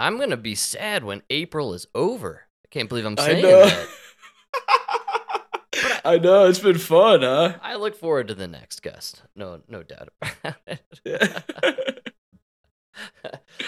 I'm going to be sad when April is over. I can't believe I'm I saying know. that. I know it's been fun, huh? I look forward to the next guest. No, no doubt about it.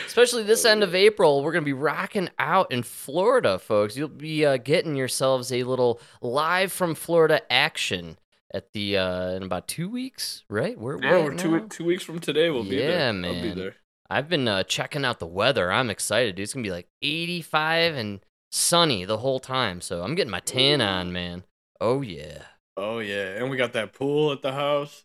Especially this end of April, we're going to be rocking out in Florida, folks. You'll be uh, getting yourselves a little live from Florida action at the uh, in about two weeks, right? We're, yeah, we're two two weeks from today. We'll be there. Yeah, I'll be there. I've been uh, checking out the weather. I'm excited, dude. It's gonna be like 85 and sunny the whole time. So I'm getting my tan on, man. Oh yeah. Oh yeah, and we got that pool at the house.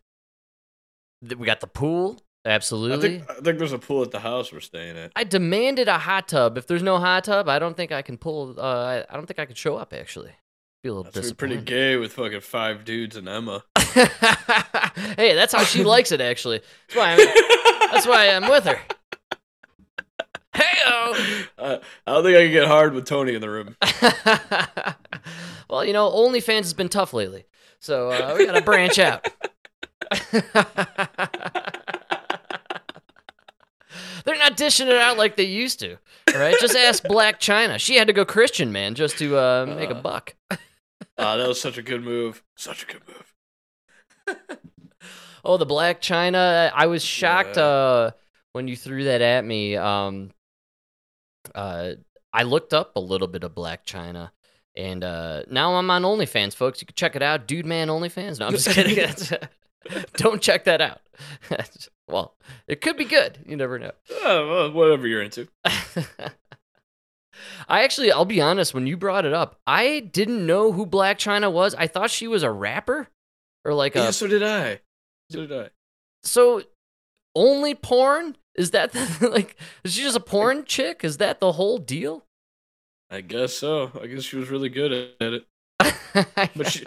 We got the pool. I Absolutely. think I think there's a pool at the house we're staying at. I demanded a hot tub. If there's no hot tub, I don't think I can pull. Uh, I- I don't think I could show up. Actually, be a little That's pretty gay with fucking five dudes and Emma. hey, that's how she likes it. Actually, that's why I'm, that's why I'm with her. Hey Uh, I don't think I can get hard with Tony in the room. well, you know, OnlyFans has been tough lately, so uh, we gotta branch out. They're not dishing it out like they used to, right? Just ask Blac Chyna. She had to go Christian, man, just to uh, make a Uh. buck. Ah, that was such a good move. Such a good move. Oh, the Blac Chyna. I was shocked Yeah. uh, when you threw that at me. Um, uh, I looked up a little bit of Blac Chyna, and uh, now I'm on OnlyFans, folks. You can check it out, Dude Man OnlyFans. No, I'm just kidding. That's- Don't check that out. well, it could be good. You never know. Oh, well, whatever you're into. I actually, I'll be honest, when you brought it up, I didn't know who Blac Chyna was. I thought she was a rapper or like a Yeah, so did I. So did I. So, only porn? Is that the, like? Is she just a porn chick? Is that the whole deal? I guess so. I guess she was really good at it. But she,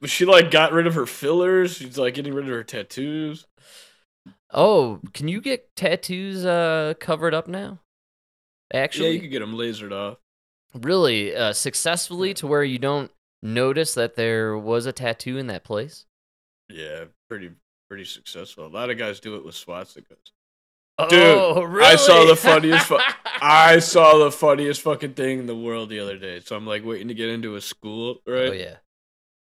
but she like got rid of her fillers. She's like getting rid of her tattoos. oh, can you get tattoos uh covered up now? Actually, yeah, you could get them lasered off. really uh, successfully to where you don't notice that there was a tattoo in that place. Yeah, pretty pretty successful. A lot of guys do it with swastikas. oh, really? I saw the funniest fu- I saw the funniest fucking thing in the world the other day. So I'm like waiting to get into a school, right? Oh yeah.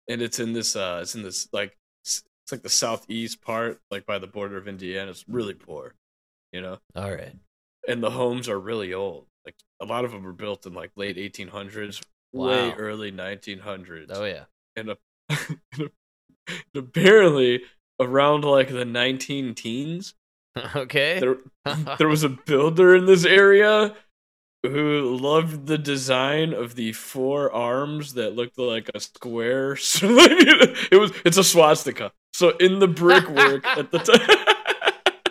And it's in this uh it's in this like it's like the southeast part, like by the border of Indiana. It's really poor, you know? All right. And the homes are really old. Like a lot of them were built in like late 1800s, way early 1900s. Oh yeah. and, a, and apparently around like the 19 teens okay. there, there was a builder in this area who loved the design of the four arms that looked like a square So, it was it's a swastika so in the brickwork at the time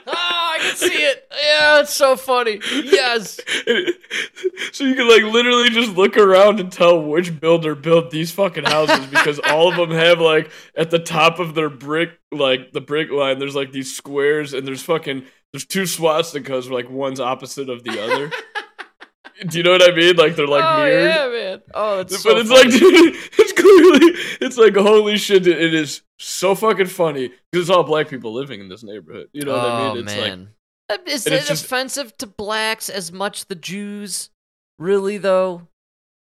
oh, I can see it. Yeah, it's so funny. Yes. so you can like literally just look around and tell which builder built these fucking houses because all of them have like at the top of their brick like the brick line there's like these squares and there's fucking there's two swastikas like one's opposite of the other. Do you know what I mean? Like they're like oh mirrored. yeah, man. Oh, that's but so it's funny. like, dude, it's clearly, it's like, holy shit, it is so fucking funny because it's all black people living in this neighborhood. You know what I oh mean? It's like, man, Uh, is and it just- offensive to blacks as much the Jews? Really though?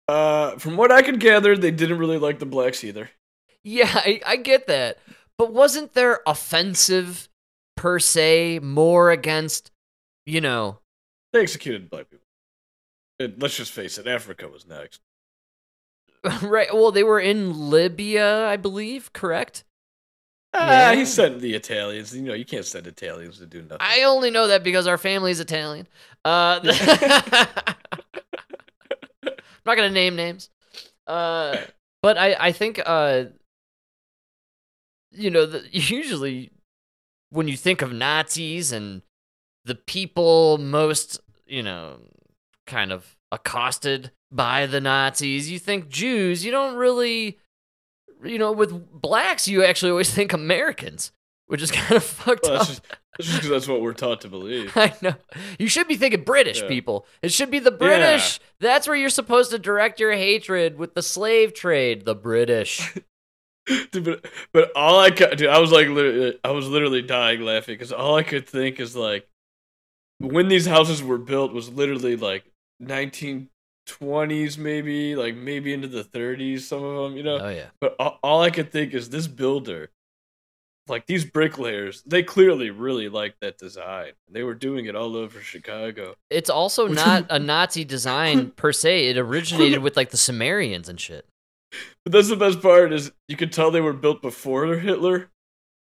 uh, from what I could gather, they didn't really like the blacks either. Yeah, I, I get that, but wasn't there offensive per se more against, you know? They executed black people. And let's just face it, Africa was next. right? Well, they were in Libya, I believe. Correct. Ah, he sent the Italians. You know, you can't send Italians to do nothing. I only know that because our family's Italian. Uh, I'm not gonna name names. Uh, but I I think uh, you know, the, usually when you think of Nazis and the people most you know kind of accosted by the Nazis, you think Jews. You don't really, you know, with blacks, you actually always think Americans, which is kind of fucked Well, up. that's just that's just 'cause that's what we're taught to believe. I know. You should be thinking British Yeah. people. It should be the British. That's where you're supposed to direct your hatred with the slave trade. The British. dude, but, but all I could, dude, I was like, literally, I was literally dying laughing because all I could think is like, when these houses were built was literally like 1920s, maybe like maybe into the 30s. Some of them, you know. Oh yeah. But all, all I could think is this builder, like these bricklayers, they clearly really liked that design. They were doing it all over Chicago. It's also not a Nazi design per se. It originated with like the Sumerians and shit. But that's the best part is you could tell they were built before Hitler.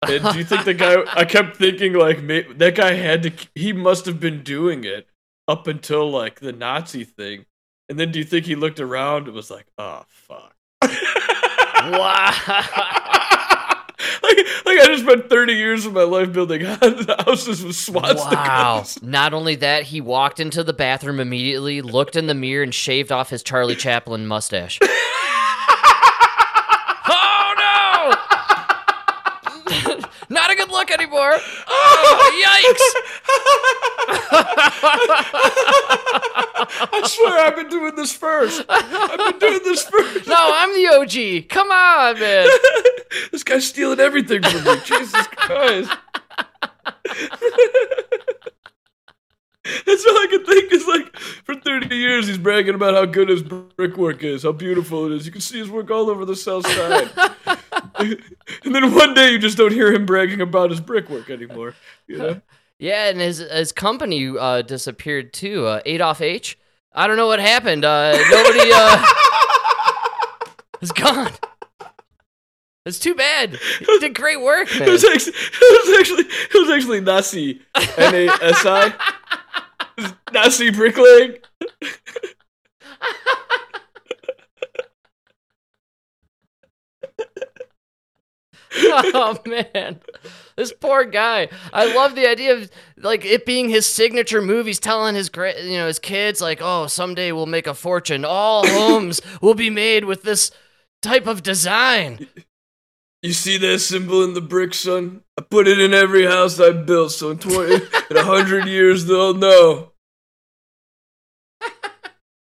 And do you think the guy? I kept thinking like that guy had to. He must have been doing it up until like the Nazi thing. And then do you think he looked around and was like, "Oh fuck." wow. like, like I just spent 30 years of my life building houses with swastikas. Wow. Not only that, he walked into the bathroom immediately, looked in the mirror, and shaved off his Charlie Chaplin mustache. oh no! Not a good look anymore. Oh, I swear I've been doing this first. I've been doing this first. no, I'm the OG. Come on, man. this guy's stealing everything from me. Jesus Christ. That's all I can think is like for 30 years he's bragging about how good his brickwork is, how beautiful it is. You can see his work all over the south side. and then one day you just don't hear him bragging about his brickwork anymore. You know? Yeah, and his his company uh, disappeared too. Uh, Adolf H. I don't know what happened. Uh, nobody uh, is gone. It's too bad. He did great work, It was, actually, it was actually it was actually Nazi N A S I Nazi bricklaying. oh man, this poor guy. I love the idea of like it being his signature move he's telling his you know his kids like, oh, someday we'll make a fortune. All homes will be made with this type of design. You see that symbol in the brick, son? I put it in every house I built, so in twenty in a hundred years they'll know.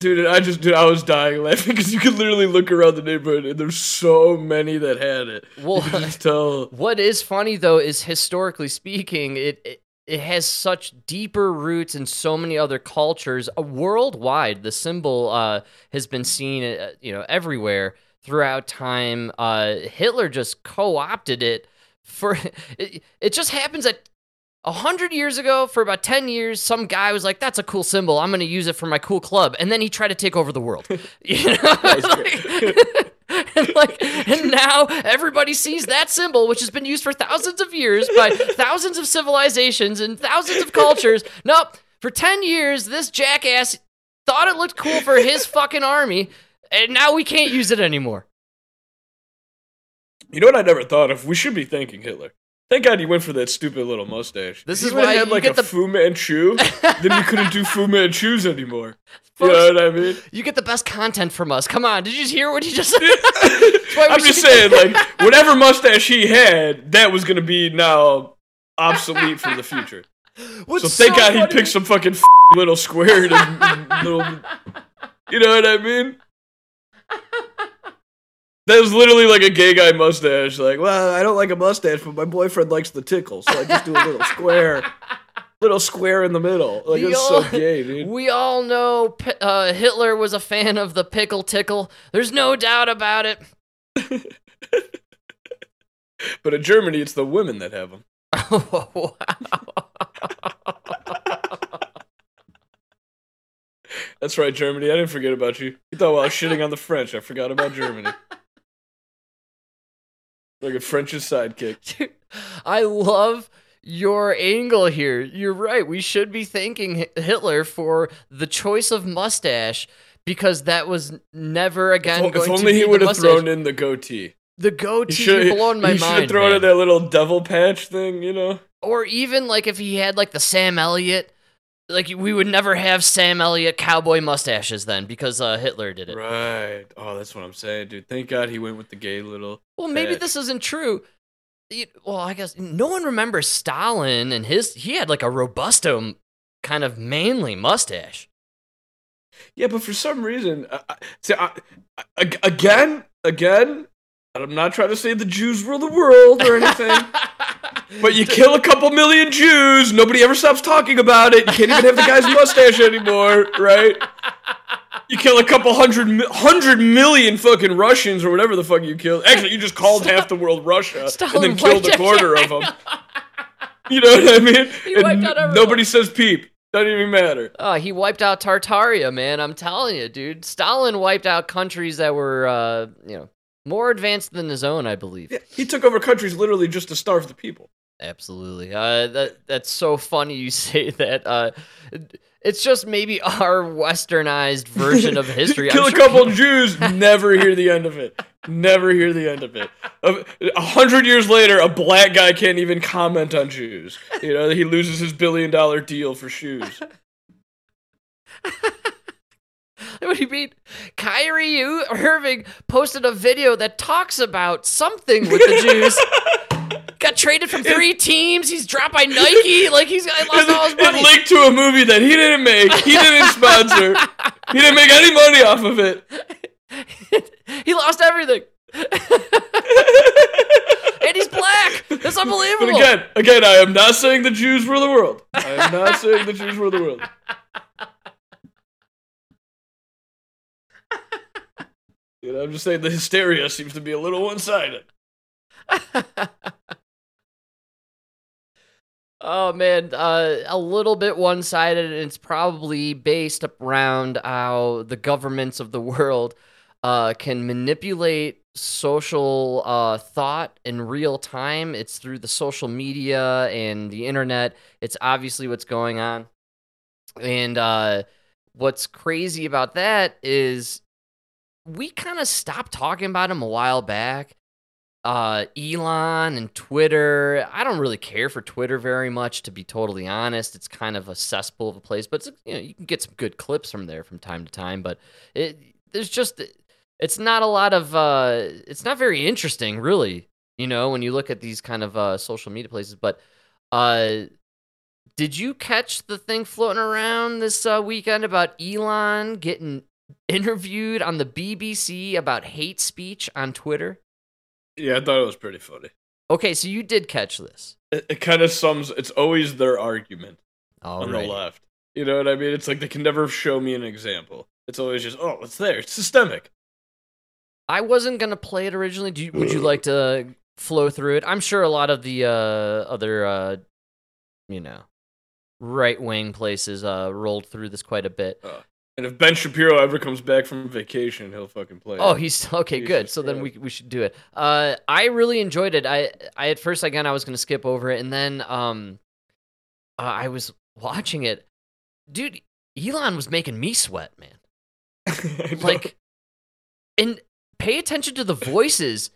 Dude, I just dude, I was dying laughing because you could literally look around the neighborhood and there's so many that had it. Well, tell. What is funny though is historically speaking, it, it it has such deeper roots in so many other cultures uh, worldwide. The symbol uh, has been seen, uh, you know, everywhere throughout time. Uh, Hitler just co-opted it for. It, it just happens that. A hundred years ago, for about ten years, some guy was like, "That's a cool symbol. I'm going to use it for my cool club," and then he tried to take over the world. You know, Like- and like, and now everybody sees that symbol, which has been used for thousands of years by thousands of civilizations and thousands of cultures. Nope, for ten years, this jackass thought it looked cool for his fucking army, and now we can't use it anymore. You know what I never thought of? We should be thanking Hitler. Thank God he went for that stupid little mustache. This is why had you like get a the- Fu Manchu. then you couldn't do Fu Manchus anymore. You know what I mean? you get the best content from us. Come on, did you just hear what he just said? I'm just saying, like, whatever mustache he had, that was gonna be now obsolete for the future. What's so thank God funny- he picked some fucking f- little square his little. You know what I mean? That was literally like a gay guy mustache. Like, well, I don't like a mustache, but my boyfriend likes the tickle, so I just do a little square, little square in the middle. Like The it's so gay, dude. We all know uh, Hitler was a fan of the pickle tickle. There's no doubt about it. But in Germany, it's the women that have them. wow. That's right, Germany. I didn't forget about you. You thought well, I was shitting on the French. I forgot about Germany. Like a French's sidekick. Dude, I love your angle here. You're right. We should be thanking Hitler for the choice of mustache because that was never again If, if going to only be he would have thrown in the goatee. the He goatee should blown my mind. he should have thrown man. in that little devil patch thing, you know? Or even like if he had like the Sam Elliott, like we would never have Sam Elliott cowboy mustaches then because uh, Hitler did it. Right. Oh, that's what I'm saying, dude. Thank God he went with the gay little. Well, maybe patch. this isn't true. Well, I guess no one remembers Stalin and his. He had like a robusto kind of manly mustache. Yeah, but for some reason, I, see, I, I, again, again, I'm not trying to say the Jews rule the world or anything. But you kill a couple million Jews, nobody ever stops talking about it. You can't even have the guy's mustache anymore, right? You kill a couple hundred hundred million fucking Russians or whatever the fuck you killed. Actually, you just called half the world Russia Stalin and then killed a quarter of them. You know what I mean? And wiped out everyone. nobody says peep. Doesn't even matter. Oh, he wiped out Tartaria, man. I'm telling you, dude. Stalin wiped out countries that were, uh, you know, more advanced than his own, I believe. Yeah, he took over countries literally just to starve the people. Absolutely. Uh, that that's so funny you say that. Uh, it's just maybe our westernized version of history. I'm Kill a sure couple Jews, never hear the end of it. Never hear the end of it. A a hundred years later, a black guy can't even comment on Jews. You know, he loses his billion dollar deal for shoes. What do you mean? Kyrie Irving posted a video that talks about something with the Jews. Got traded from three teams. He's dropped by Nike. Like he's I lost all his money. It linked to a movie that he didn't make. He didn't sponsor. He didn't make any money off of it. he lost everything. and he's black. That's But unbelievable. again, again, I am not saying the Jews rule the world. I am not saying the Jews rule the world. You know, I'm just saying the hysteria seems to be a little one-sided. Oh man, uh, a little bit one-sided, and it's probably based around how the governments of the world uh, can manipulate social uh, thought in real time. It's through the social media and the internet. It's obviously what's going on, and uh, what's crazy about that is we kind of stopped talking about him a while back uh Elon and Twitter. I don't really care for Twitter very much to be totally honest. It's kind of a cesspool of a place, but you know, you can get some good clips from there from time to time, but it there's just it's not a lot of uh it's not very interesting really, you know, when you look at these kind of uh social media places, but uh did you catch the thing floating around this uh, weekend about Elon getting interviewed on the BBC about hate speech on Twitter? Yeah, I thought it was pretty funny. Okay, so you did catch this. It, it kind of sums. It's always their argument All on right. the left. You know what I mean? It's like they can never show me an example. It's always just, oh, it's there. It's systemic. I wasn't gonna play it originally. Do you, would you like to flow through it? I'm sure a lot of the uh, other, uh, you know, right wing places uh, rolled through this quite a bit. And if Ben Shapiro ever comes back from vacation, he'll fucking play. Oh, it. he's okay. Jesus Good. So then we we should do it. Uh, I really enjoyed it. I I at first again I was gonna skip over it, and then um, uh, I was watching it, dude. Elon was making me sweat, man. Like and pay attention to the voices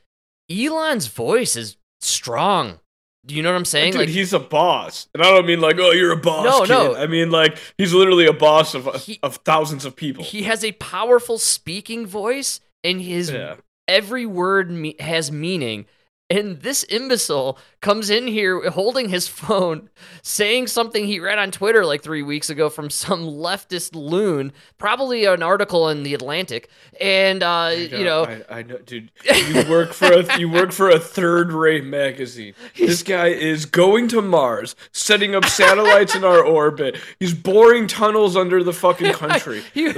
elon's voice is strong do you know what i'm saying dude, like he's a boss, and I don't mean like, oh, you're a boss. No, kid. no. I mean like he's literally a boss of He- of thousands of people. he has a powerful speaking voice and his yeah, every word me- has meaning and this imbecile comes in here holding his phone saying something he read on twitter like three weeks ago from some leftist loon probably an article in the atlantic and uh I you know I, I know, dude. You work for a you work for a third-rate magazine. This guy is going to Mars, setting up satellites in our orbit. He's boring tunnels under the fucking country. he,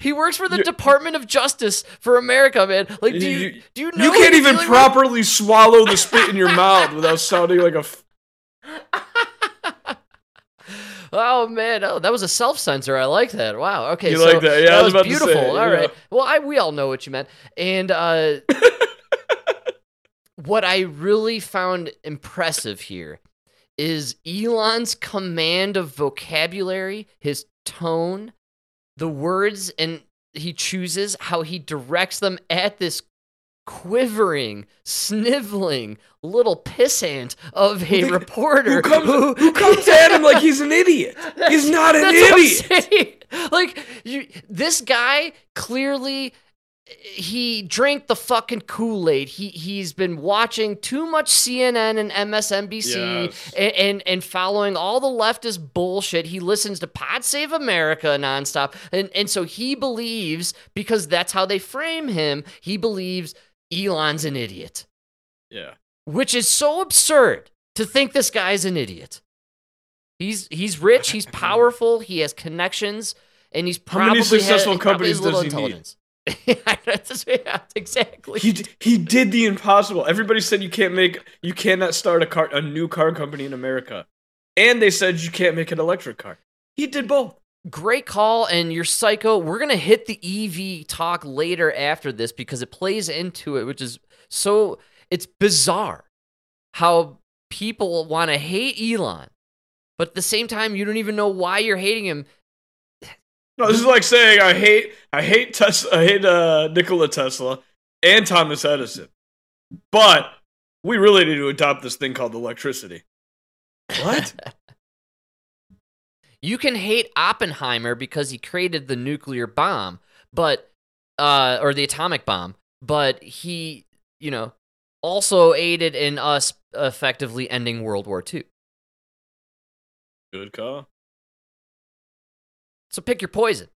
he works for the you- Department of Justice for America, man. Like, do you, You- do you know You can't even properly swallow the spit in your mouth without sounding like a. F- Oh man, oh that was a self censor. I like that. Wow. Okay, You so like that? Yeah, I was to beautiful. say, All yeah. right. Well, I we all know what you meant, and uh, what I really found impressive here is Elon's command of vocabulary, his tone, the words, and he chooses how he directs them at this quivering, sniveling little pissant of a reporter who comes who comes at him like he's an idiot? He's not an That's what I'm idiot. Like you, this guy clearly he drank the fucking Kool-Aid. He he's been watching too much CNN and MSNBC Yes. and, and and following all the leftist bullshit. He listens to Pod Save America nonstop. And and so he believes because that's how they frame him, he believes Elon's an idiot, Yeah. which is so absurd to think this guy's an idiot. He's he's rich, he's powerful, he has connections, and he's How many successful had, probably companies does he need? Yeah, exactly. He he did the impossible. Everybody said you can't make you cannot start a car a new car company in America. And they said you can't make an electric car. He did both. Great call, and you're psycho. We're gonna hit the EV talk later after this because it plays into it, which is so it's bizarre how people want to hate Elon, but at the same time, you don't even know why you're hating him. No, this is like saying I hate I hate Tesla I hate uh, Nikola Tesla and Thomas Edison. But we really need to adopt this thing called electricity. What? You can hate Oppenheimer because he created the nuclear bomb, but uh, or the atomic bomb, but he, you know, also aided in us effectively ending World War II. Good call. So pick your poison.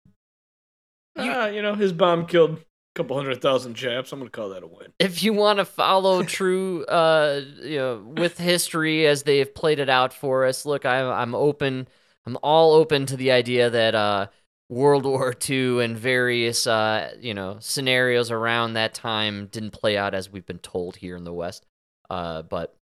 You- Ah, you know, his bomb killed a couple hundred thousand chaps. I'm gonna call that a win. if you want to follow true uh you know with history as they have played it out for us look i'm i'm open i'm all open to the idea that uh world war ii and various uh you know scenarios around that time didn't play out as we've been told here in the west. Uh but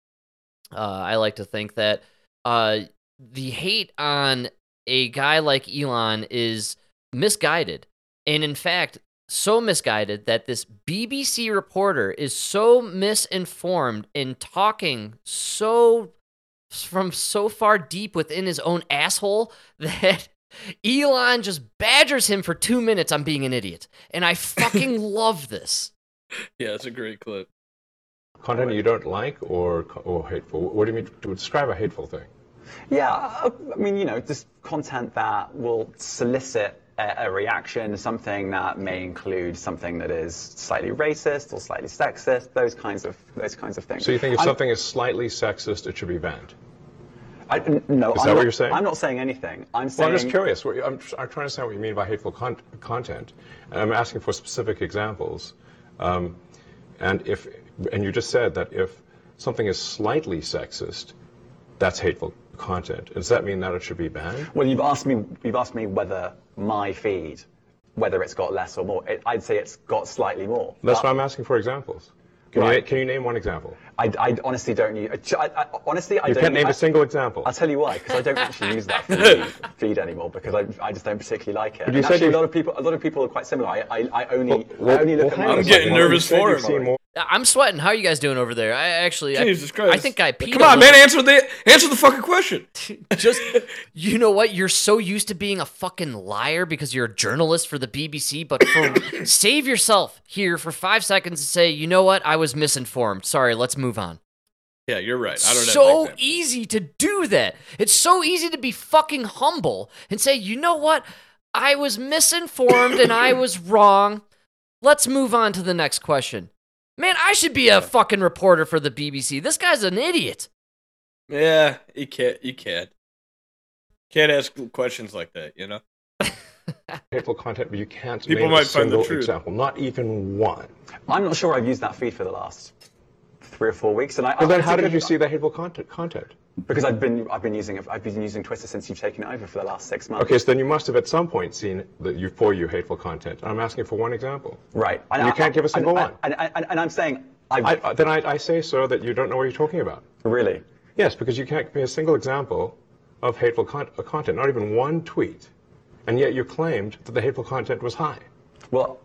uh i like to think that uh the hate on a guy like elon is misguided. And in fact so misguided that this BBC reporter is so misinformed and talking so from so far deep within his own asshole that Elon just badgers him for two minutes on being an idiot. And I fucking love this. Yeah, it's a great clip. Content you don't like or or hateful? What do you mean to describe a hateful thing? Yeah, I I mean, you know, just content that will solicit a, reaction, something that may include something that is slightly racist or slightly sexist, those kinds of those kinds of things. So you think if I'm- something is slightly sexist, it should be banned? I, no, Is I'm that what not- you're saying? I'm not saying anything. I'm Well, saying I'm just curious. What- I'm, I'm trying to understand what you mean by hateful con- content, and I'm asking for specific examples. Um, and if and you just said that if something is slightly sexist, that's hateful content. Does that mean that it should be banned? Well, you've asked me. You've asked me whether my feed, whether it's got less or more. It, I'd say it's got slightly more. That's But why I'm asking for examples. Can, Right. you, can you name one example? I, I honestly don't use. I, I, honestly, I You don't. You can't name I, a single example. I'll tell you why, because I don't actually use that feed, feed anymore because I, I just don't particularly like it. you And said actually, a lot of people a lot of people are quite similar. I, I, I only Well, I only look well, at hang my on a I'm getting You nervous for you've him seen already. more- I'm sweating. How are you guys doing over there? I actually, I- Christ! I think I peed Come on, little. man! Answer the answer the fucking question. just you know what you're so used to being a fucking liar because you're a journalist for the BBC but for save yourself here for 5 seconds to say you know what I was misinformed sorry let's move on Yeah, you're right. I don't so have an easy to do that it's so easy to be fucking humble and say you know what I was misinformed and I was wrong let's move on to the next question man I should be a fucking reporter for the BBC this guy's an idiot Yeah, you can't. You can't. Can't ask questions like that. You know. hateful content, but you can't People name might a find the single truth. example, not even one. I'm not sure I've used that feed for the last three or four weeks, and I. Well, then I- how did you see the hateful content? content? Because I've been I've been using. I've been using Twitter since you've taken it over for the last six months. Okay, so then you must have at some point seen the, you, for you hateful content. I'm asking for one example. Right. You can't give a single and, one. And, and, and I'm saying I've I, I- then I, I say, so that you don't know what you're talking about. really. Yes, because you can't give me a single example of hateful con- uh, content, not even one tweet, and yet you claimed that the hateful content was high. Well,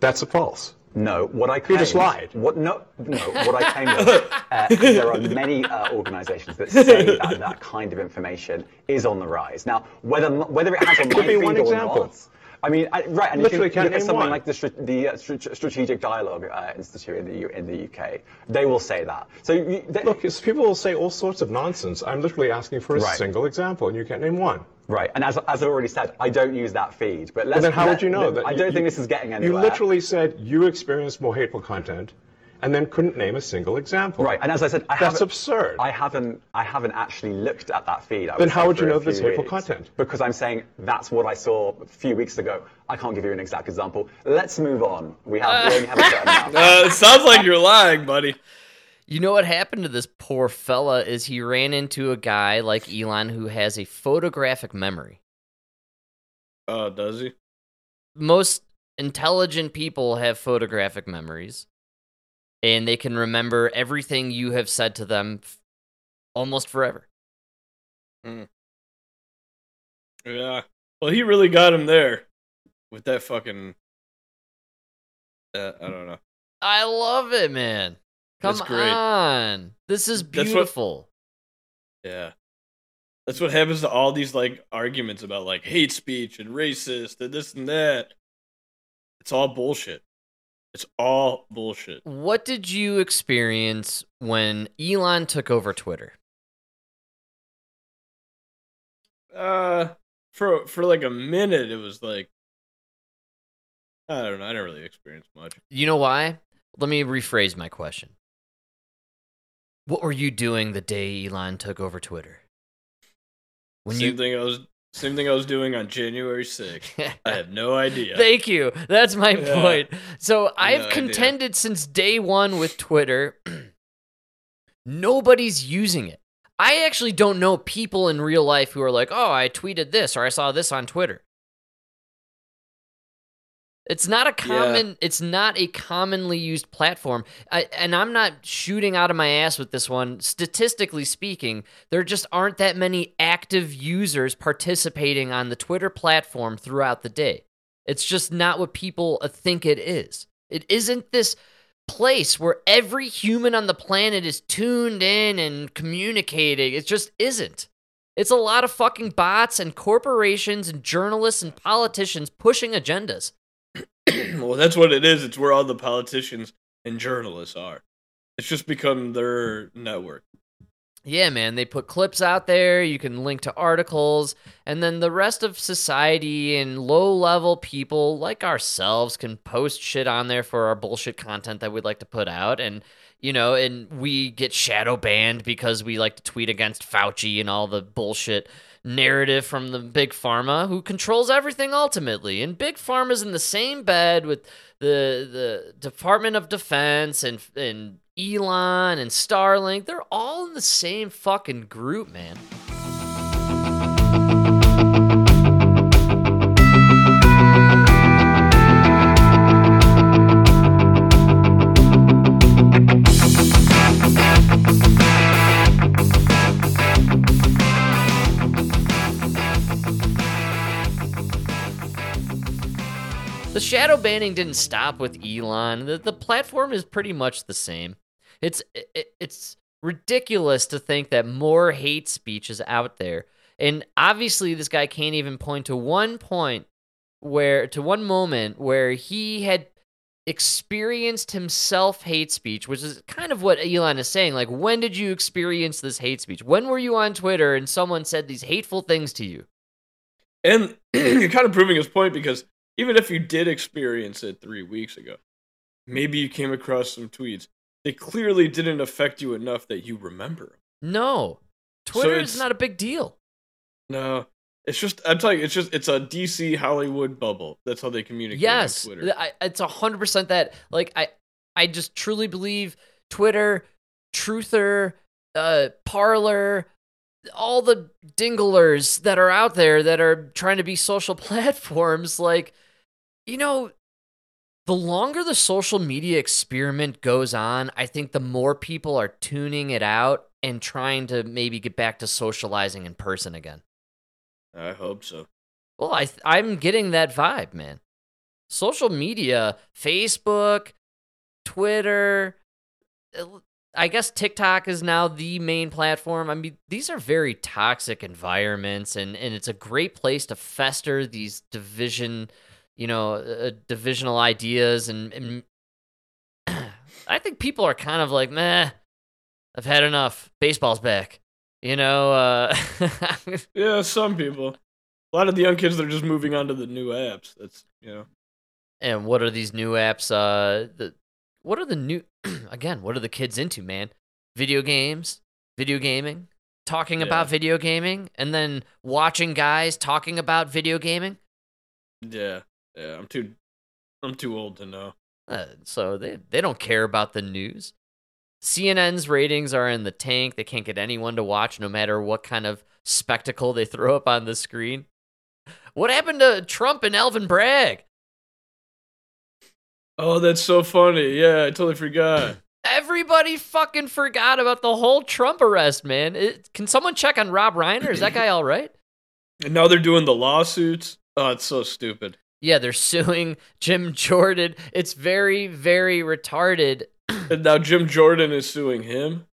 That's a false. No, what I claimed. just lied. What? No, no. What I claimed was uh, there are many uh, organisations that say that that kind of information is on the rise. Now, whether whether it has on my feed or example. not. I mean, I, right, and Literally you can can't look at name something one. like the, the uh, Strategic Dialogue uh, Institute in the, U- in the UK. They will say that. So you, they, Look, people will say all sorts of nonsense. I'm literally asking for a Right. single example, and you can't name one. right, and as, as I already said, I don't use that feed. But let's, then how let- would you know that? I don't you- think this is getting anywhere. You literally said you experienced more hateful content, and then couldn't name a single example. Right, and as I said, I That's absurd. I haven't, I haven't actually looked at that feed. I Then how would you know this few hateful weeks. content? Because I'm saying that's what I saw a few weeks ago. I can't give you an exact example. Let's move on. We have, we only have a certain amount. Uh, it sounds like you're lying, buddy. You know what happened to this poor fella is he ran into a guy like Elon who has a photographic memory. Oh, does he? Most intelligent people have photographic memories and they can remember everything you have said to them f- almost forever. Yeah. Well, he really got him there with that fucking. Uh, I don't know. I love it, man. Come on. This is That's what- beautiful. Yeah. That's what happens to all these like arguments about like hate speech and racist and this and that. It's all bullshit. It's all bullshit. What did you experience when Elon took over Twitter? Uh for for like a minute it was like I don't know, I didn't really experience much. You know why? Let me rephrase my question. What were you doing the day Elon took over Twitter? When same you thing I was same thing I was doing on January 6th. I have no idea. Thank you. That's my Yeah. point. So I've No idea. contended since day one with Twitter. Nobody's using it. I actually don't know people in real life who are like, oh, I tweeted this or I saw this on Twitter. It's not a common. It's not a commonly used platform, I, and I'm not shooting out of my ass with this one. Statistically speaking, there just aren't that many active users participating on the Twitter platform throughout the day. It's just not what people think it is. It isn't this place where every human on the planet is tuned in and communicating. It just isn't. It's a lot of fucking bots and corporations and journalists and politicians pushing agendas. well, that's what it is. It's where all the politicians and journalists are. It's just become their network. Yeah, man, they put clips out there, you can link to articles, and then the rest of society and low level people like ourselves can post shit on there for our bullshit content that we'd like to put out. And, you know, and we get shadow banned because we like to tweet against Fauci and all the bullshit narrative from the big pharma who controls everything ultimately. And big pharma's in the same bed with the the Department of Defense and and Elon and Starlink. They're all in the same fucking group, man. The shadow banning didn't stop with Elon. The, the platform is pretty much the same. It's it, it's ridiculous to think that more hate speech is out there. And obviously this guy can't even point to one point where to one moment where he had experienced himself hate speech, which is kind of what Elon is saying. Like, when did you experience this hate speech? When were you on Twitter and someone said these hateful things to you? And you're kind of proving his point because even if you did experience it three weeks ago, maybe you came across some tweets. They clearly didn't affect you enough that you remember 'em. No. So Twitter is it's- not a big deal. No, it's just I'm telling you, it's just it's a DC Hollywood bubble. That's how they communicate Yes, on Twitter. I, it's a hundred percent that. Like I, I just truly believe Twitter, Truther, uh, Parler, all the dinglers that are out there that are trying to be social platforms. Like, you know, the longer the social media experiment goes on, I think the more people are tuning it out and trying to maybe get back to socializing in person again. I hope so. Well, I th- I'm getting that vibe, man. Social media, Facebook, Twitter, uh, I guess TikTok is now the main platform. I mean, these are very toxic environments, and and it's a great place to fester these division, you know, uh, divisional ideas, and, and I think people are kind of like, meh, I've had enough. Baseball's back. You know, uh, Yeah, some people. A lot of the young kids they're just moving on to the new apps. That's you know. And what are these new apps? Uh, the what are the new again? What are the kids into, man? Video games, video gaming, talking Yeah. about video gaming, and then watching guys talking about video gaming. Yeah, yeah. I'm too, I'm too old to know. Uh, so they they don't care about the news. CNN's ratings are in the tank. They can't get anyone to watch, no matter what kind of spectacle they throw up on the screen. What happened to Trump and Alvin Bragg? Oh, that's so funny. Yeah, I totally forgot. Everybody fucking forgot about the whole Trump arrest, man. It, can someone check on Rob Reiner? Is that guy all right? and now they're doing the lawsuits. Oh, it's so stupid. Yeah, they're suing Jim Jordan. It's very, very retarded. And now Jim Jordan is suing him.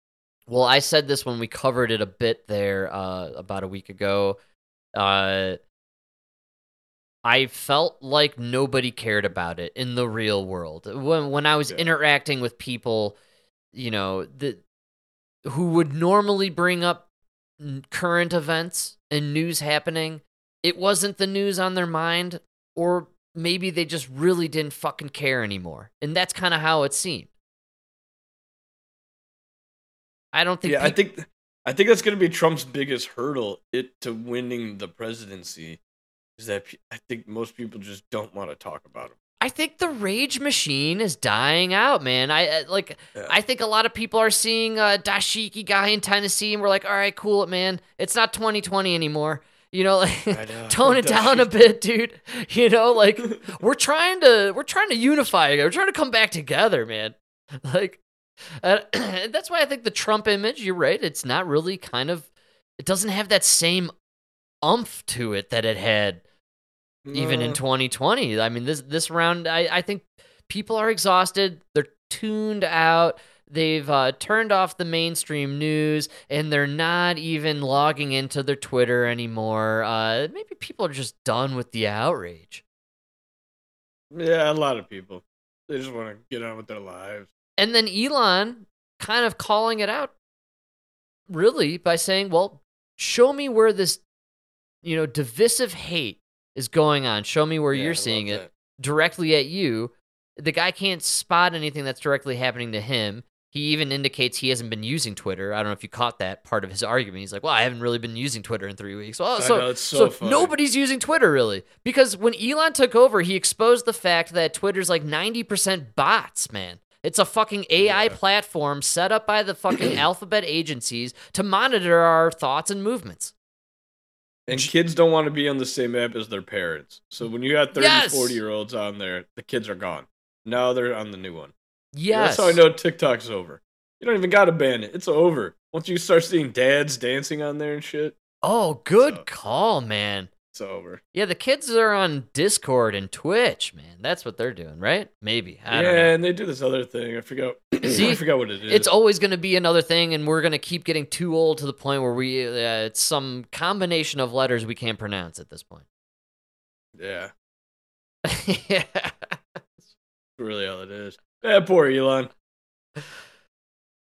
Well, I said this when we covered it a bit there uh, about a week ago. Uh, I felt like nobody cared about it in the real world. When when I was Yeah. interacting with people, you know, that who would normally bring up current events and news happening, it wasn't the news on their mind, or maybe they just really didn't fucking care anymore. And that's kind of how it seemed. I don't think. Yeah, I think, I think that's gonna be Trump's biggest hurdle it to winning the presidency. Is that I think most people just don't want to talk about him. I think the rage machine is dying out, man. I uh, like. Yeah. I think a lot of people are seeing a dashiki guy in Tennessee, and we're like, all right, cool, it, man. It's not 2020 anymore. You know, like, know. tone it down a bit, dude. You know, like we're trying to we're trying to unify. We're trying to come back together, man. Like, uh, that's why I think the Trump image. You're right. It's not really kind of. It doesn't have that same umph to it that it had even in 2020. I mean, this this round, I, I think people are exhausted. They're tuned out. They've uh, turned off the mainstream news, and they're not even logging into their Twitter anymore. Uh, maybe people are just done with the outrage. Yeah, a lot of people. They just want to get on with their lives. And then Elon kind of calling it out, really, by saying, "Well, show me where this, you know, divisive hate is going on. Show me where Yeah, you're seeing it." that. directly at you. The guy can't spot anything that's directly happening to him. He even indicates he hasn't been using Twitter. I don't know if you caught that part of his argument. He's like, "Well, I haven't really been using Twitter in three weeks." Well, so know, so funny. nobody's using Twitter really because when Elon took over, he exposed the fact that Twitter's like ninety percent bots. Man, it's a fucking AI Yeah. platform set up by the fucking alphabet agencies to monitor our thoughts and movements. And kids don't want to be on the same app as their parents. So when you got 30, Yes! 40 year olds on there, the kids are gone. Now they're on the new one. Yes, That's how I know TikTok's over. You don't even got to ban it. It's over. Once you start seeing dads dancing on there and shit, Oh, good So- call, man. it's over. Yeah, the kids are on Discord and Twitch, man. That's what they're doing, right? Maybe. I yeah, and they do this other thing. I forgot. See, I forgot what it is. It's always going to be another thing, and we're going to keep getting too old to the point where we, uh, it's some combination of letters we can't pronounce at this point. yeah, yeah. that's really all it is. Yeah, poor Elon.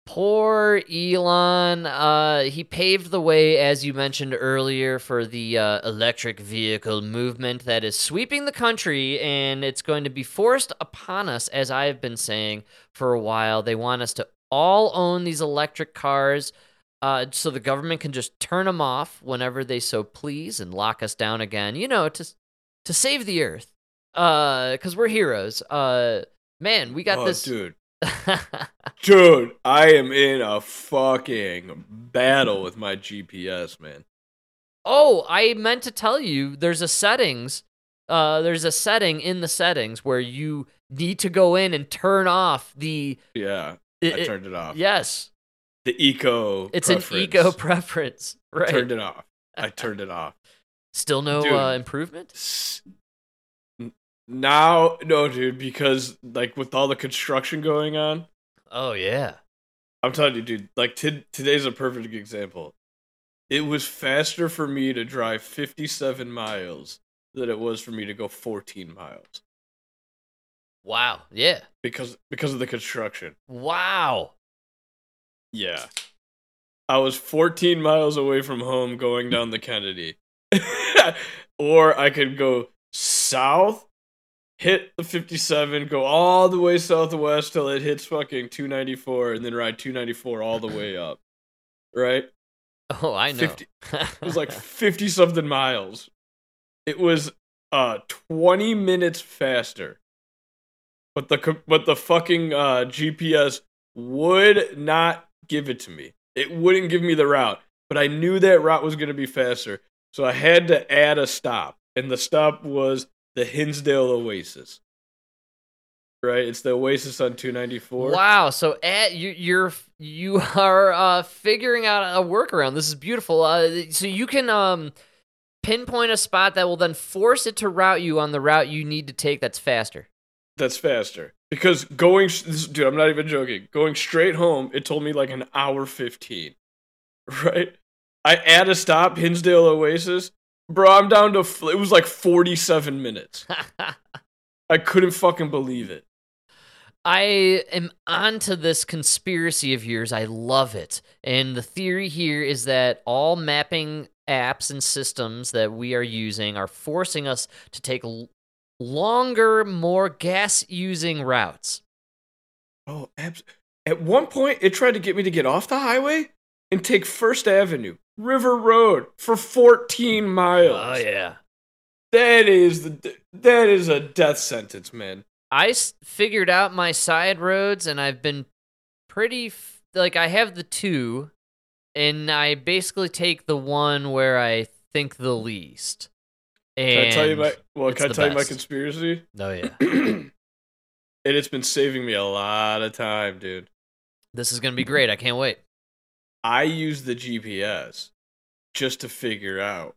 Poor Elon. Uh, he paved the way, as you mentioned earlier, for the uh, electric vehicle movement that is sweeping the country, and it's going to be forced upon us, as I have been saying for a while. They want us to all own these electric cars. Uh, so the government can just turn them off whenever they so please and lock us down again. You know, to to save the earth. Uh, because we're heroes. Uh, man, we got oh, this. dude. Dude, I am in a fucking battle with my GPS, man. Oh, I meant to tell you there's a settings. Uh, there's a setting in the settings where you need to go in and turn off the. Yeah, it- I turned it off. yes, The eco. it's an eco preference. Right. I turned it off. I turned it off. Still no Dude. uh, improvement. Now, no, dude, because like with all the construction going on, Oh yeah. I'm telling you, dude. Like t- today's a perfect example. It was faster for me to drive 57 miles than it was for me to go 14 miles Wow. Yeah. because because of the construction. Wow. Yeah. I was 14 miles away from home going down the Kennedy. or I could go south hit the 57, go all the way southwest till it hits fucking 294, and then ride 294 all the way up. Right? Oh, I know. 50 It was like 50 something miles. It was uh 20 minutes faster. But the but the fucking uh GPS would not give it to me. It wouldn't give me the route. But I knew that route was going to be faster. So I had to add a stop. And the stop was the Hinsdale Oasis. Right? It's the Oasis on 294. Wow. So at you, you're you are uh, figuring out a workaround. This is beautiful. Uh, so you can um, pinpoint a spot that will then force it to route you on the route you need to take. That's faster. That's faster. Because going, this, dude, I'm not even joking. Going straight home, it told me like an hour 15. Right? I add a stop, Hinsdale Oasis. Bro, I'm down to, it was like 47 minutes. I couldn't fucking believe it. I am onto this conspiracy of yours. I love it. And the theory here is that all mapping apps and systems that we are using are forcing us to take l- longer, more gas using routes. Oh, abs- at one point, it tried to get me to get off the highway and take First Avenue, River Road, for 14 miles. Oh, yeah. That is the that is a death sentence, man. I s- figured out my side roads and I've been pretty f- like I have the two and I basically take the one where I think the least. And Can I tell you my well? Can I tell you my best. conspiracy? Oh yeah. and it's been saving me a lot of time, dude. This is going to be great. I can't wait. I use the GPS just to figure out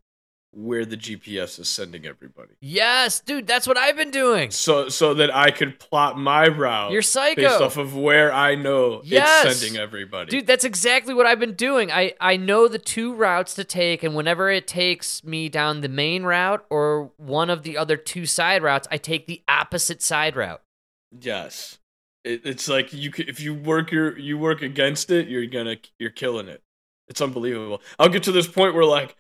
where the GPS is sending everybody, Yes, dude, that's what I've been doing. so so that I could plot my route You're psycho. based off of where I know Yes. it's sending everybody. Dude, that's exactly what I've been doing. I, I know the two routes to take, and whenever it takes me down the main route or one of the other two side routes, I take the opposite side route. Yes, it, it's like you if you work your you work against it, you're gonna you're killing it. It's unbelievable. I'll get to this point where like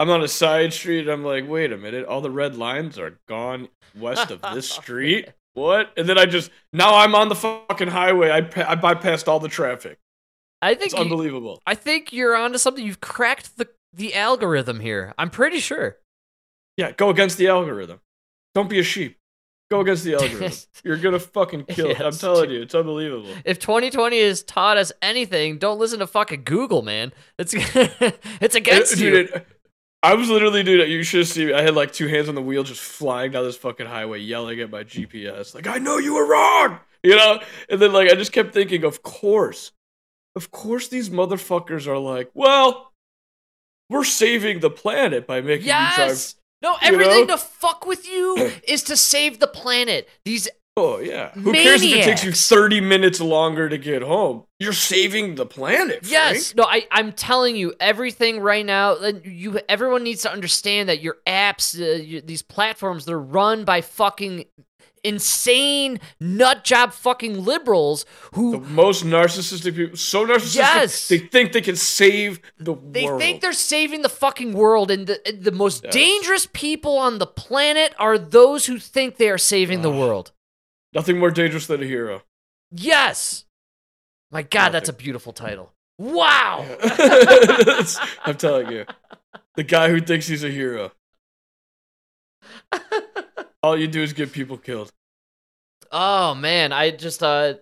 I'm on a side street. I'm like, wait a minute, all the red lines are gone west of this street. What? And then I just now I'm on the fucking highway. I I bypassed all the traffic. I think It's you- unbelievable. I think you're onto something. You've cracked the the algorithm here. I'm pretty sure. Yeah, go against the algorithm. Don't be a sheep. Go against the algorithm. You're gonna fucking kill it. I'm telling you, it's unbelievable. If 2020 has taught us anything, don't listen to fucking Google, man. It's it's against uh, It- you. dude, it- I was literally, dude. You should have seen me. I had like two hands on the wheel, just flying down this fucking highway, yelling at my GPS, like, "I know you were wrong," you know. And then like I just kept thinking, of course, of course, these motherfuckers are like, well, we're saving the planet by making you drive. No, you everything know? to fuck with you is to save the planet. These Oh yeah, who cares if it takes you thirty minutes longer to get home? You're saving the planet. Yes, Frank. no, I I'm telling you, everything right now. You everyone needs to understand that your apps, uh, you, these platforms, they're run by fucking insane nut job fucking liberals who The most narcissistic people, so narcissistic, Yes. they think they can save the world. they world. think they're saving the fucking world, and the the most Yes. dangerous people on the planet are those who think they are saving the world. Nothing more dangerous than a hero. Yes, my God, that's a beautiful title. Wow. I'm telling you. The guy who thinks he's a hero. All you do is get people killed. Oh man, I just uh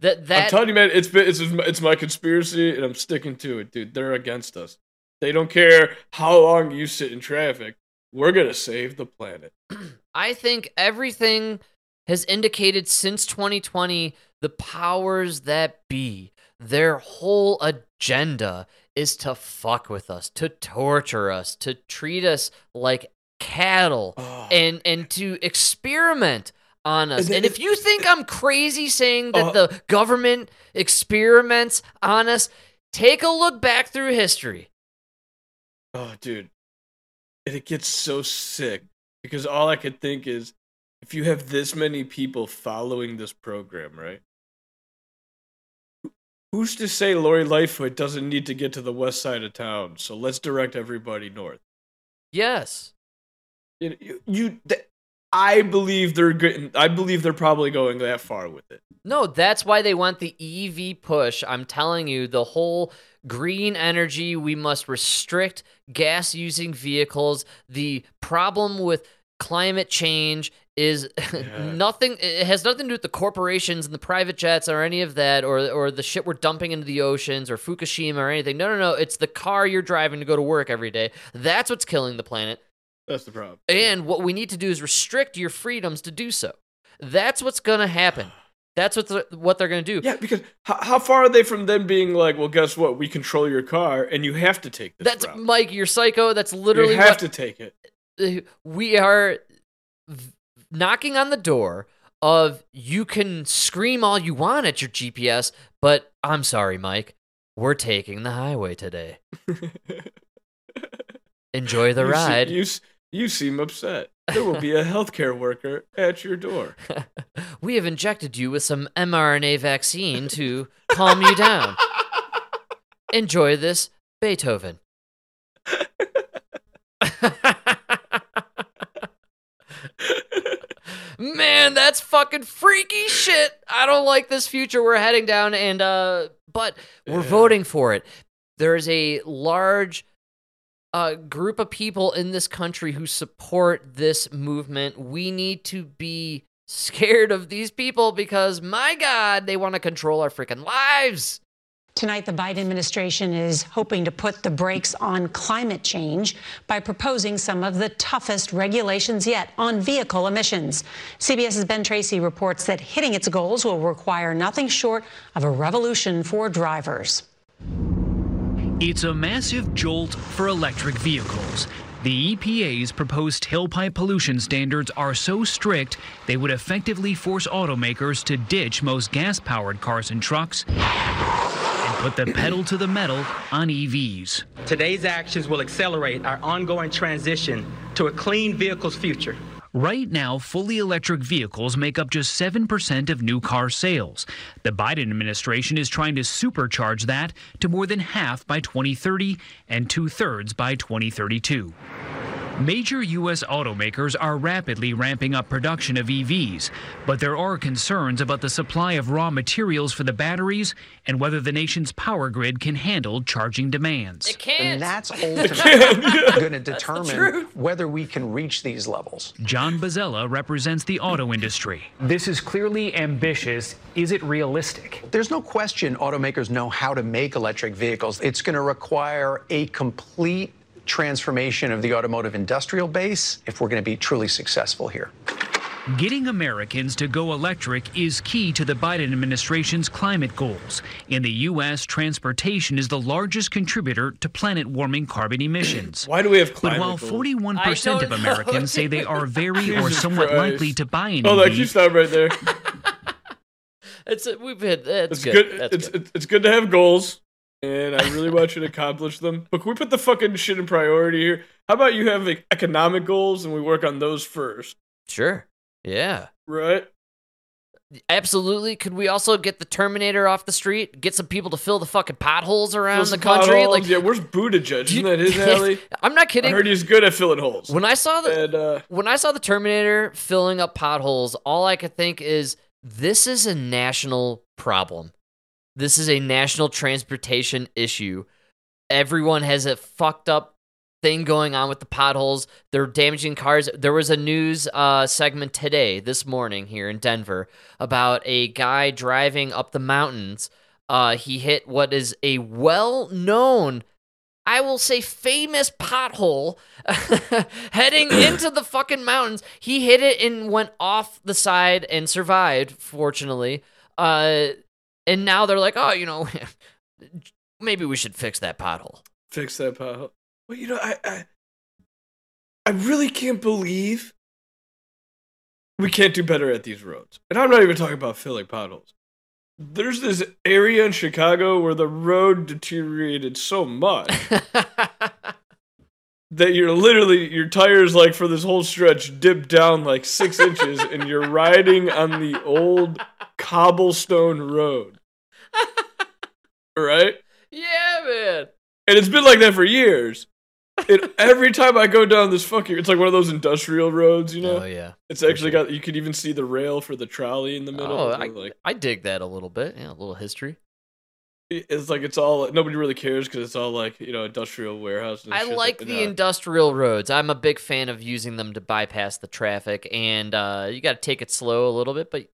that I'm telling you, man, it's been, it's it's my conspiracy, and I'm sticking to it, dude. They're against us. They don't care how long you sit in traffic. We're gonna save the planet. I think everything has indicated since 2020 the powers that be, their whole agenda is to fuck with us, to torture us, to treat us like cattle, Oh, and and to experiment on us. And And if you think I'm crazy saying that Uh, the government experiments on us, take a look back through history. oh, dude, and it gets so sick because all I could think is, if you have this many people following this program, right? Who's to say Lori Lightfoot doesn't need to get to the west side of town? So let's direct everybody north. Yes. You, you, you th- I believe they're getting. I believe they're probably going that far with it. No, that's why they want the EV push. I'm telling you, the whole green energy, we must restrict gas using vehicles. The problem with climate change is nothing it has nothing to do with the corporations and the private jets or any of that or or the shit we're dumping into the oceans or Fukushima or anything. No, no, no, it's the car you're driving to go to work every day. That's what's killing the planet. That's the problem. And what we need to do is restrict your freedoms to do so. That's what's going to happen. That's what the, what they're going to do. Yeah, because how, how far are they from them being like, well, guess what? We control your car, and you have to take this That's route. Mike, you're psycho. That's literally you have what to take it. uh, we are knocking on the door of you can scream all you want at your GPS, but I'm sorry, Mike. We're taking the highway today. Enjoy the You se- ride. you s- you seem upset. There will be a healthcare worker at your door. we have injected you with some mRNA vaccine to calm you down. Enjoy this, Beethoven. Man, that's fucking freaky shit. I don't like this future we're heading down and uh but we're Yeah. voting for it. There is a large uh, group of people in this country who support this movement. We need to be scared of these people because, my God, they want to control our freaking lives. Tonight, the Biden administration is hoping to put the brakes on climate change by proposing some of the toughest regulations yet on vehicle emissions. CBS's Ben Tracy reports that hitting its goals will require nothing short of a revolution for drivers. It's a massive jolt for electric vehicles. The EPA's proposed tailpipe pollution standards are so strict they would effectively force automakers to ditch most gas powered cars and trucks and put the pedal to the metal on EVs. Today's actions will accelerate our ongoing transition to a clean vehicles future. Right now, fully electric vehicles make up just 7% of new car sales. The Biden administration is trying to supercharge that to more than half by 2030 and two thirds by 2032. Major U.S. automakers are rapidly ramping up production of EVs, but there are concerns about the supply of raw materials for the batteries and whether the nation's power grid can handle charging demands. It can't. And that's ultimately going to determine whether we can reach these levels. John Bozzella represents the auto industry. This is clearly ambitious. Is it realistic? There's no question automakers know how to make electric vehicles. It's going to require a complete transformation of the automotive industrial base if we're going to be truly successful here. Getting Americans to go electric is key to the Biden administration's climate goals. In the U.S., transportation is the largest contributor to planet warming carbon emissions. Why do we have But climate while 41% of I know. Americans say they are very or somewhat Christ. likely to buy an Hold on, EV, can you stop right there? It's we've hit. It's, It's good. good. That's it's, good. it's it's good to have goals, and I really want you to accomplish them. But can we put the fucking shit in priority here? How about you have like, economic goals and we work on those first, Sure. Yeah. right? Absolutely. Could we also get the Terminator off the street? Get some people to fill the fucking potholes around the country? potholes. Like, yeah, where's Buttigieg? Isn't that his alley? I'm not I kidding. heard he's good at filling holes. When I saw the and uh, when I saw the Terminator filling up potholes, all I could think is this is a national problem. This is a national transportation issue. Everyone has a fucked up thing going on with the potholes. They're damaging cars. There was a news uh, segment today, this morning here in Denver, about a guy driving up the mountains. Uh, he hit what is a well known I will say famous pothole heading into the fucking mountains. He hit it and went off the side and survived, fortunately. Uh, and now they're like, oh, you know, maybe we should fix that pothole. fix that pothole. Well, you know, I, I I really can't believe we can't do better at these roads. And I'm not even talking about filling potholes. There's this area in Chicago where the road deteriorated so much that you're literally your tires like for this whole stretch dip down like six inches and you're riding on the old cobblestone road. Right? yeah, man. And it's been like that for years. And every time I go down this fucking, it's like one of those industrial roads, you know. Oh yeah. It's actually got you could even see the rail for the trolley in the middle. Oh, I, like I dig that a little bit. Yeah, a little history. it's like it's all nobody really cares because it's all like you know industrial warehouse. And I like the nah. industrial roads. I'm a big fan of using them to bypass the traffic, and uh, you got to take it slow a little bit, but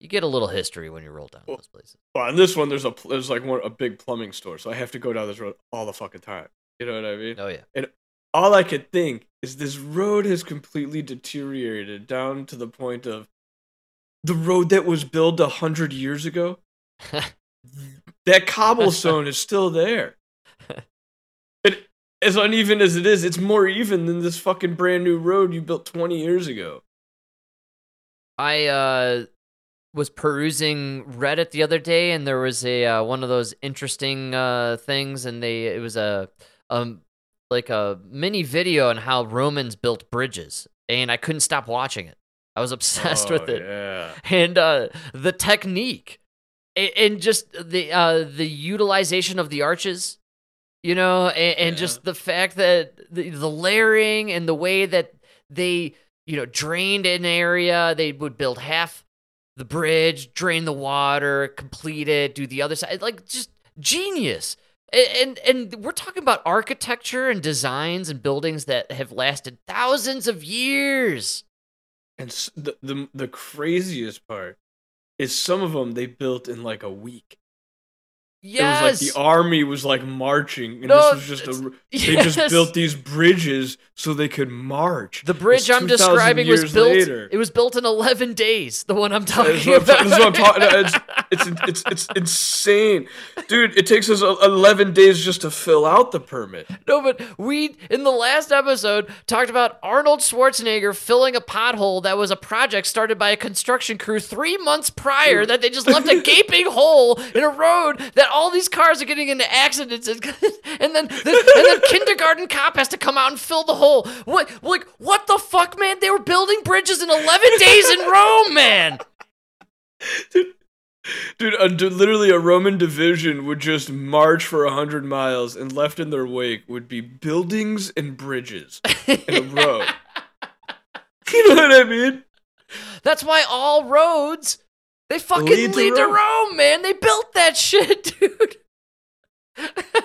you get a little history when you roll down those places. Well, on this one, there's a there's like one a big plumbing store, so I have to go down this road all the fucking time. You know what I mean? Oh yeah. And all I could think is this road has completely deteriorated down to the point of the road that was built a hundred years ago. that cobblestone is still there. It, as uneven as it is, it's more even than this fucking brand new road you built 20 years ago. I uh, was perusing Reddit the other day, and there was a uh, one of those interesting uh, things, and they it was a um like a mini video on how Romans built bridges, and I couldn't stop watching it. I was obsessed with Oh, it. Yeah. and uh, the technique a- and just the uh, the utilization of the arches, you know, and, and just the fact that the, the layering and the way that they you know drained an area, they would build half the bridge, drain the water, complete it, do the other side, like just genius. And and we're talking about architecture and designs and buildings that have lasted thousands of years. And the, the the craziest part is some of them they built in like a week. Yes. It was like the army was like marching, and No, this was just a. They just built these bridges so they could march. The bridge I'm describing was built. later. It was built in 11 days. The one I'm talking is what I'm about. ta- this is what I'm talking. It's, it's it's it's insane, dude. It takes us eleven days just to fill out the permit. no, but we in the last episode talked about Arnold Schwarzenegger filling a pothole that was a project started by a construction crew three months prior. That they just left a gaping hole in a road that all these cars are getting into accidents, in. and then the, and then kindergarten cop has to come out and fill the hole. What like what the fuck, man? They were building bridges in 11 days in Rome, man. Dude, a, dude, literally a Roman division would just march for a hundred miles, and left in their wake would be buildings and bridges in a row. you know what I mean? That's why all roads they fucking Lead lead, to to Rome. Rome, man. They built that shit, dude.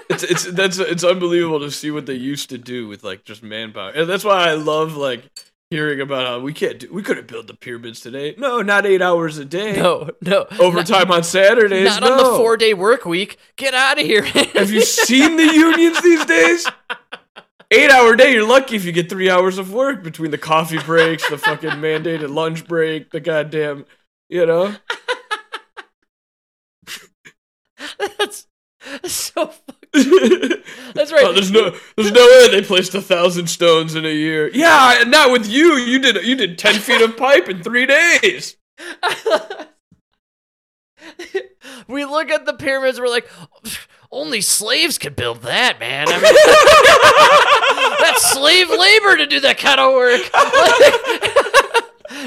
It's it's that's it's unbelievable to see what they used to do with like just manpower, and that's why I love like hearing about how we can't do we couldn't build the pyramids today. No, not eight hours a day. No, no. overtime on Saturdays. Not on the four day work week. Get out of here. Have you seen the unions these days? Eight hour day, you're lucky if you get three hours of work between the coffee breaks, the fucking mandated lunch break, the goddamn, you know? That's so fucking. That's right. Oh, there's no, there's no way they placed a thousand stones in a year. Yeah, and not with you. You did, you did ten feet of pipe in three days. we look at the pyramids. We're like, only slaves could build that, man. I mean, that's slave labor to do that kind of work.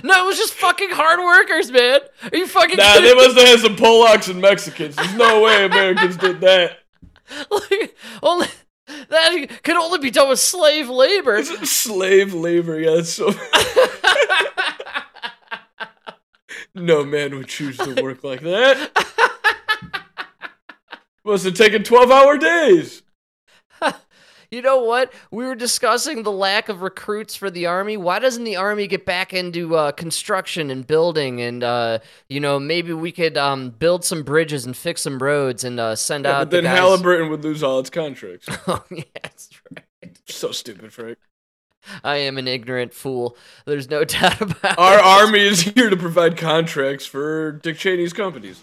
No, it was just fucking hard workers, man. Are you fucking Nah, kidding they must have had some Polacks and Mexicans. There's no way Americans did that. Like, only that could only be done with slave labor. Slave labor, yeah, that's so. no man would choose to work like that. Must have taken 12 hour days. You know what? We were discussing the lack of recruits for the army. Why doesn't the army get back into uh, construction and building? And uh, you know, maybe we could um, build some bridges and fix some roads and uh, send Yeah, out. but then the guys- Halliburton would lose all its contracts. oh yeah, that's right. so stupid, Frank. I am an ignorant fool. There's no doubt about Our it. Our army is here to provide contracts for Dick Cheney's companies.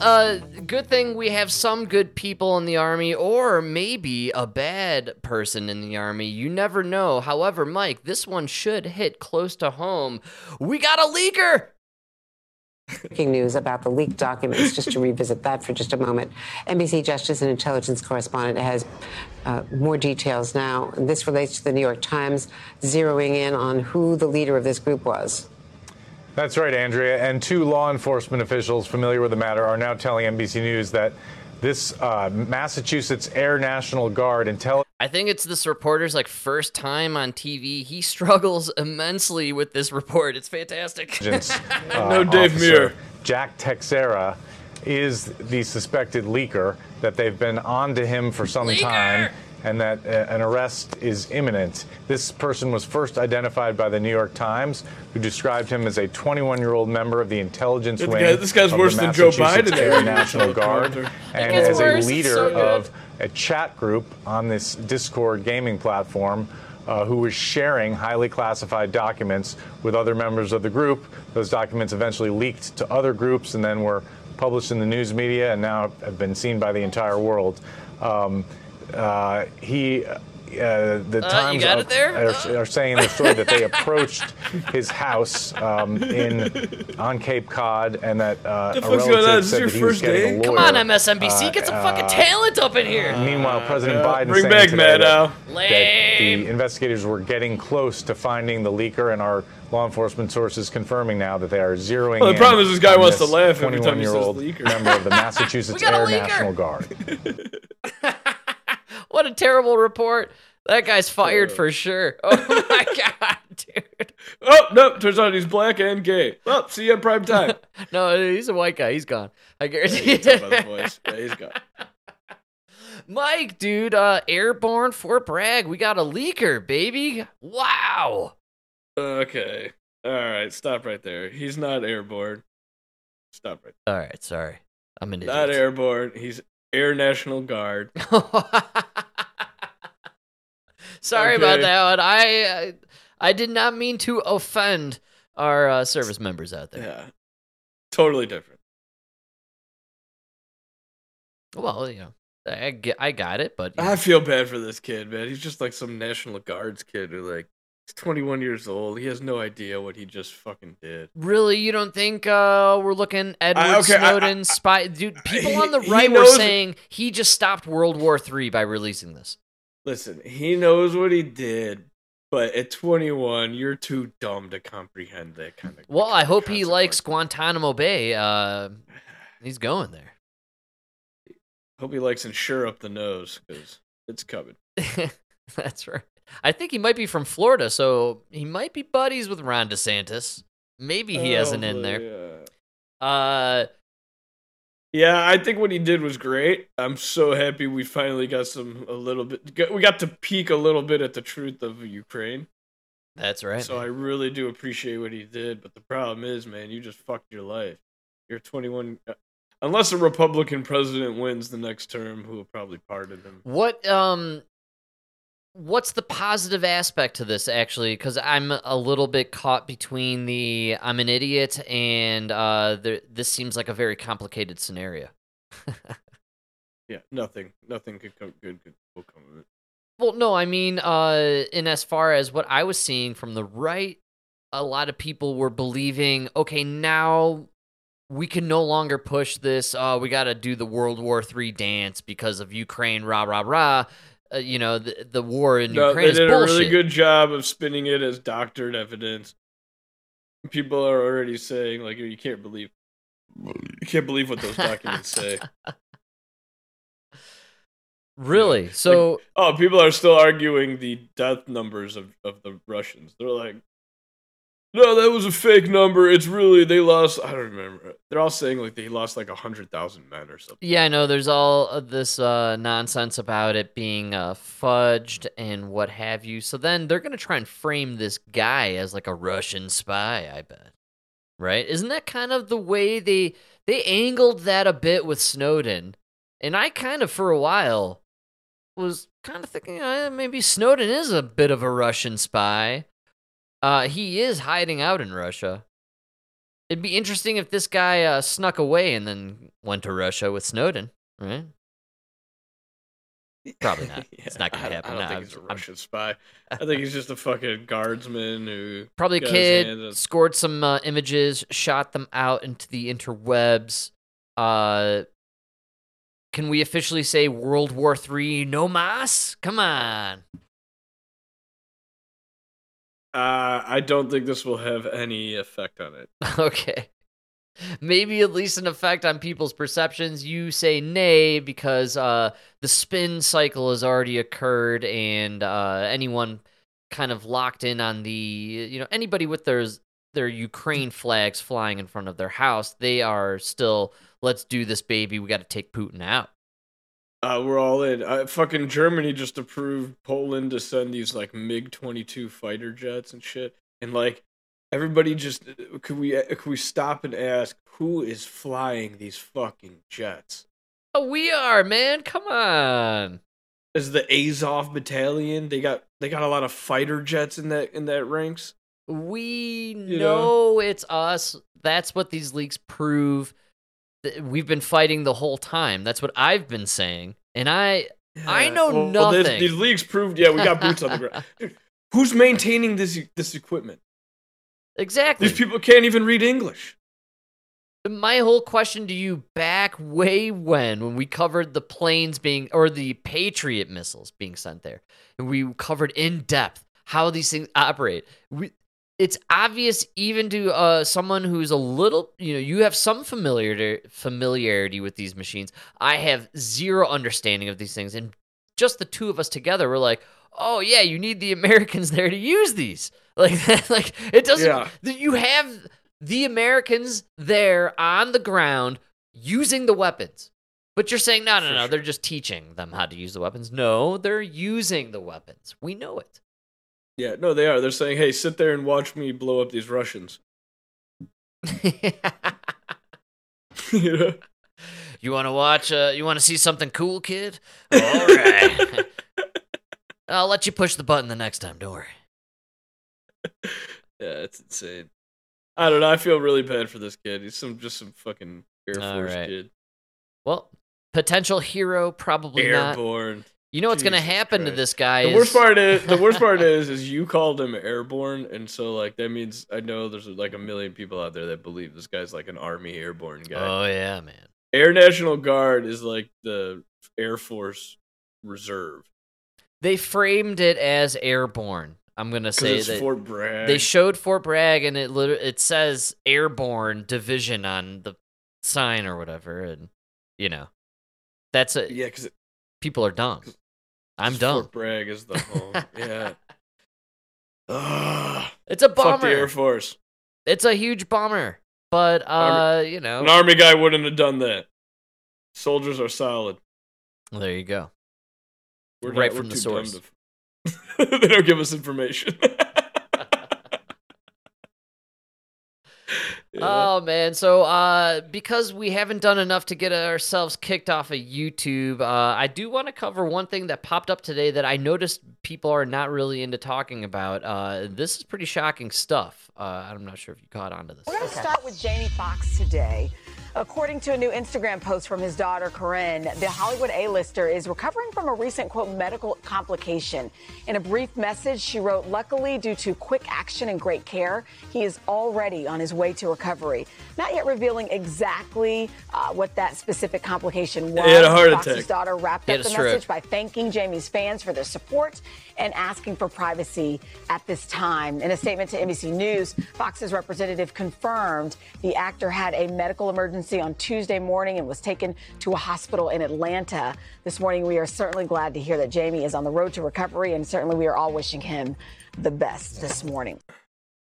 Uh, good thing we have some good people in the army, or maybe a bad person in the army. You never know. However, Mike, this one should hit close to home. We got a leaker. Breaking news about the leaked documents, just to revisit that for just a moment. NBC Justice and Intelligence correspondent has uh, more details now. This relates to the New York Times zeroing in on who the leader of this group was. That's right, Andrea. And two law enforcement officials familiar with the matter are now telling NBC News that this uh, Massachusetts Air National Guard intelligence. I think it's this reporter's like first time on TV. He struggles immensely with this report. It's fantastic. uh, No Dave Muir. Jack Teixeira is the suspected leaker. That they've been on to him for some time, and that uh, an arrest is imminent. This person was first identified by the New York Times, who described him as a 21-year-old member of the intelligence This wing. guy- this guy's of worse the than Joe Massachusetts Biden. Air National Guard, and as worse. a leader so of a chat group on this Discord gaming platform uh, who was sharing highly classified documents with other members of the group. Those documents eventually leaked to other groups and then were published in the news media and now have been seen by the entire world. Um, uh, he. Uh, the Uh, Times you are, there? are, are saying in the story that they approached his house um, in on Cape Cod, and that uh, The a fuck's going on? relative Is said your that he was first getting a day? lawyer. Come on, MSNBC, get some Uh, fucking uh, talent up in here. Meanwhile, President yeah. Biden Bring saying back today that, that the investigators were getting close to finding the leaker, and our law enforcement sources confirming now that they are zeroing Well, the in problem is this guy on wants to this laugh every time he says 21-year-old leaker. member of the Massachusetts Air leaker. National Guard. What a terrible report. That guy's fired Uh. for sure. Oh my god, dude. Oh no! Turns out he's black and gay. Well, see you in prime time. No, he's a white guy. He's gone. I guarantee You you. can tell by the voice. Yeah, he's gone. Mike, dude, uh, airborne Fort Bragg. We got a leaker, baby. Wow. Okay. All right. Stop right there. He's not airborne. Stop right. All right, sorry. I'm an There. Not airborne. He's Air National Guard. Sorry about that one. I, I did not mean to offend our uh, service members out there. Yeah. Totally different. Well, you know, I get, I got it, but I know. feel bad for this kid, man. He's just like some National Guards kid who like he's 21 years old. He has no idea what he just fucking did. Really, you don't think uh, we're looking Edward okay, I- Snowden spy? Dude, people on the right were saying he just stopped World War III by releasing this. Listen, he knows what he did, but at 21, you're too dumb to comprehend that kind of. Well, I hope he likes Guantanamo Bay. Uh, he's going there. Hope he likes Ensure up the nose because it's coming. That's right. I think he might be from Florida, so he might be buddies with Ron DeSantis. Maybe he has an in there. Uh, Yeah, I think what he did was great. I'm so happy we finally got some a little bit. We got to peek a little bit at the truth of Ukraine. that's right. So I really do appreciate what he did. But the problem is, man, you just fucked your life. You're 21. uh, Unless a Republican president wins the next term, who will probably pardon him. What um what's the positive aspect to this actually cuz I'm a little bit caught between the I'm an idiot and uh there, this seems like a very complicated scenario. Yeah, nothing, nothing could come good. Could will come of it. Well, no, I mean uh in as far as what I was seeing from the right a lot of people were believing okay, now we can no longer push this. Uh, we got to do the World War III dance because of Ukraine. Rah rah rah. Uh, you know the the war in No, Ukraine they did a really good job of spinning it as doctored evidence. People are already saying like you can't believe you can't believe what those documents say. Really? So Oh, people are still arguing the death numbers of, of the Russians. They're like, no, that was a fake number. It's really they lost. I don't remember. They're all saying like they lost like a hundred thousand men or something. yeah, I know there's all this uh, nonsense about it being uh, fudged and what have you. So then they're gonna try and frame this guy as like a Russian spy. I bet. Right? Isn't that kind of the way they they angled that a bit with Snowden? And I kind of for a while was kind of thinking eh, maybe Snowden is a bit of a Russian spy. Uh, he is hiding out in Russia. It'd be interesting if this guy uh, snuck away and then went to Russia with Snowden, right? Probably not. Yeah, it's not gonna happen. I don't No, think I'm- he's a I'm- Russian spy. I think he's just a fucking guardsman who Probably kid hands scored some uh, images, shot them out into the interwebs. Uh, can we officially say World War Three no mas? Come on. Uh, I don't think this will have any effect on it. okay. Maybe at least an effect on people's perceptions. You say nay because uh, the spin cycle has already occurred, and uh, anyone kind of locked in on the, you know, anybody with their their Ukraine flags flying in front of their house, they are still, let's do this, baby. We got to take Putin out. Uh, we're all in. Uh, fucking Germany just approved Poland to send these like MiG twenty two fighter jets and shit. And like everybody just could we uh, could we stop and ask who is flying these fucking jets? Oh, we are, man. Come on. Is the Azov battalion? They got they got a lot of fighter jets in that in that ranks. We You know it's us. That's what these leaks prove. Th- We've been fighting the whole time. That's what I've been saying. And I I know Well, nothing. well, these leaks proved. Yeah, we got boots on the ground. Dude, who's maintaining this this equipment? exactly. These people can't even read English. My whole question to you back way when when we covered the planes being or the Patriot missiles being sent there, and we covered in depth how these things operate. We, it's obvious even to uh, someone who's a little, you know, you have some familiarity familiarity with these machines. I have zero understanding of these things, and just the two of us together, we're like, oh yeah, you need the Americans there to use these. Like, like it doesn't. Yeah. You have the Americans there on the ground using the weapons. But you're saying, no, no, no, they're just teaching them how to use the weapons. No, they're using the weapons. We know it. Yeah, no, they are. They're saying, "Hey, sit there and watch me blow up these Russians." you know? You want to watch? Uh, you want to see something cool, kid? All right. I'll let you push the button the next time. Don't worry. Yeah, it's insane. I don't know. I feel really bad for this kid. He's some just some fucking Air All Force right. kid, Well, potential hero, probably not. Airborne. You know what's going to Jesus happen to this guy? The is... worst part is the worst part is is you called him airborne, and so like that means I know there's like a million people out there that believe this guy's like an army airborne guy. Oh yeah, man. Air National Guard is like the Air Force Reserve. They framed it as airborne. I'm gonna say it's that Fort Bragg. they showed Fort Bragg, and it liter- it says airborne division on the sign or whatever, and you know, that's it. Yeah, because People are dumb. I'm dumb. Fort Bragg is the home. yeah. Ugh. It's a bomber. Fuck the Air. Force. It's a huge bomber. but uh, you know, An army guy wouldn't have done that. Soldiers are solid. well, there you go. We're Right not- from the source. they don't give us information. Oh man, so uh because we haven't done enough to get ourselves kicked off of YouTube, uh I do want to cover one thing that popped up today that I noticed people are not really into talking about. Uh this is pretty shocking stuff. Uh I'm not sure if you caught on to this. We're going to start with Jamie Foxx today. According to a new Instagram post from his daughter, Corinne, the Hollywood A-lister is recovering from a recent, quote, medical complication. In a brief message, she wrote, luckily, due to quick action and great care, he is already on his way to recovery. Not yet revealing exactly uh, what that specific complication was. He had a heart Foxx's attack. daughter wrapped up the stroke. message by thanking Jamie's fans for their support and asking for privacy at this time. In a statement to NBC News, Foxx's representative confirmed the actor had a medical emergency on Tuesday morning and was taken to a hospital in Atlanta. This morning, we are certainly glad to hear that Jamie is on the road to recovery, and certainly we are all wishing him the best this morning.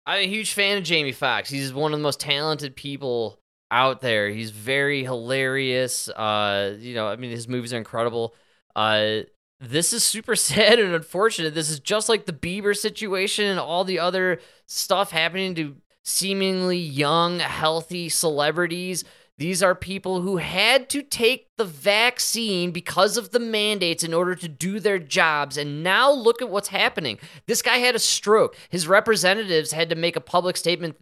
I'm a huge fan of Jamie Foxx. He's one of the most talented people out there. He's very hilarious. Uh, you know, I mean, his movies are incredible. Uh, this is super sad and unfortunate. This is just like the Bieber situation and all the other stuff happening to seemingly young, healthy celebrities. These are people who had to take the vaccine because of the mandates in order to do their jobs. And now look at what's happening. This guy had a stroke. His representatives had to make a public statement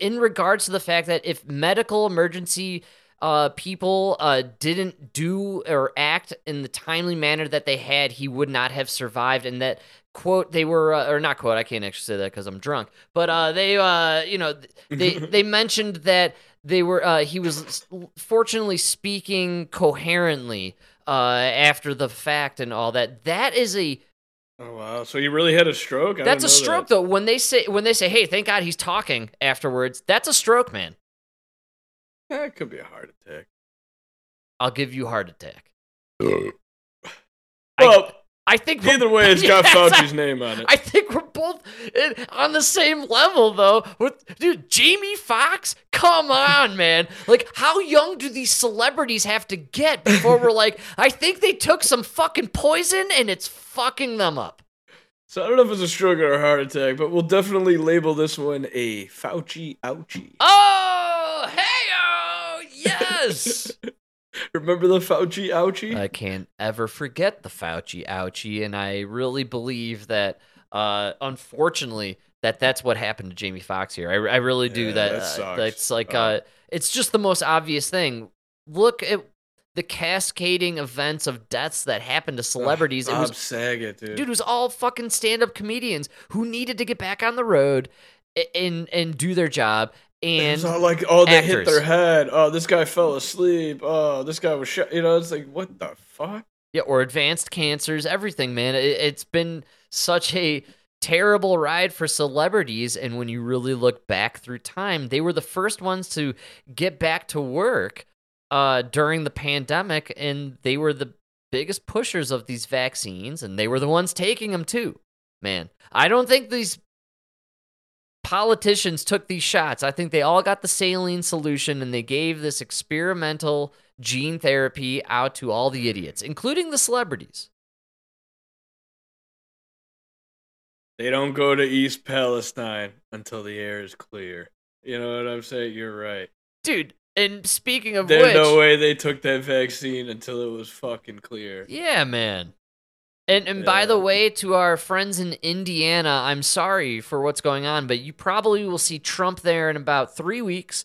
in regards to the fact that if medical emergency uh, people uh, didn't do or act in the timely manner that they had, he would not have survived. And that quote they were uh, or not quote I can't actually say that because I'm drunk, but uh, they uh, you know they they mentioned that they were uh, he was fortunately speaking coherently uh, after the fact and all that. That is a Oh wow! So he really had a stroke. I that's a stroke that. though. When they say when they say, "Hey, thank God he's talking," afterwards, that's a stroke, man. That could be a heart attack. I'll give you heart attack. Well, I think either way, it's got Yes, Fauci's I- name on it. I think we're both in, on the same level, though. With dude, Jamie Foxx, come on, man! Like, how young do these celebrities have to get before we're like, I think they took some fucking poison and it's fucking them up. So I don't know if it's a stroke or a heart attack, but we'll definitely label this one a Fauci ouchie. Oh, hey, oh, yes. Remember the Fauci ouchie? I can't ever forget the Fauci ouchie, and I really believe that, uh, unfortunately, that that's what happened to Jamie Foxx here. I, I really do Yeah, that. that uh. That's like, Oh. uh, it's just the most obvious thing. Look at the cascading events of deaths that happened to celebrities. it Bob was Saget, dude. dude, it was all fucking stand-up comedians who needed to get back on the road and and do their job. And was all like, oh, they hit their head. Oh, this guy fell asleep. Oh, this guy was shot. You know, it's like, what the fuck? Yeah, or advanced cancers, everything, man. It, it's been such a terrible ride for celebrities. And when you really look back through time, they were the first ones to get back to work uh, during the pandemic, and they were the biggest pushers of these vaccines, and they were the ones taking them too. Man, I don't think these politicians took these shots. I think they all got the saline solution and they gave this experimental gene therapy out to all the idiots, including the celebrities. They don't go to East Palestine until the air is clear. You know what I'm saying? You're right. Dude, and speaking of There's which, no way they took that vaccine until it was fucking clear. yeah, man. And and by the way, to our friends in Indiana, I'm sorry for what's going on, but you probably will see Trump there in about three weeks,